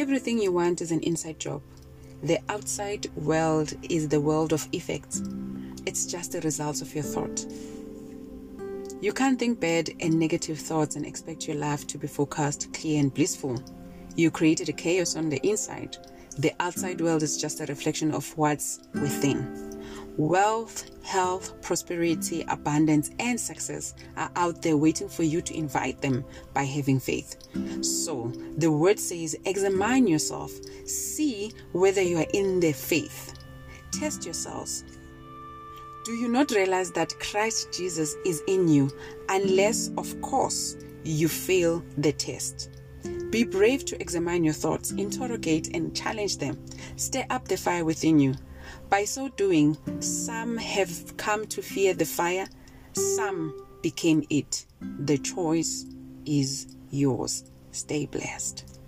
Everything you want is an inside job. The outside world is the world of effects. It's just the results of your thought. You can't think bad and negative thoughts and expect your life to be focused, clear, and blissful. You created a chaos on the inside. The outside world is just a reflection of what's within. Wealth, health, prosperity, abundance, and success are out there waiting for you to invite them by having faith. So, the word says, examine yourself, see whether you are in the faith. Test yourselves. Do you not realize that Christ Jesus is in you unless, of course, you fail the test? Be brave to examine your thoughts, interrogate and challenge them. Stir up the fire within you. By so doing, some have come to fear the fire, some became it. The choice is yours. Stay blessed.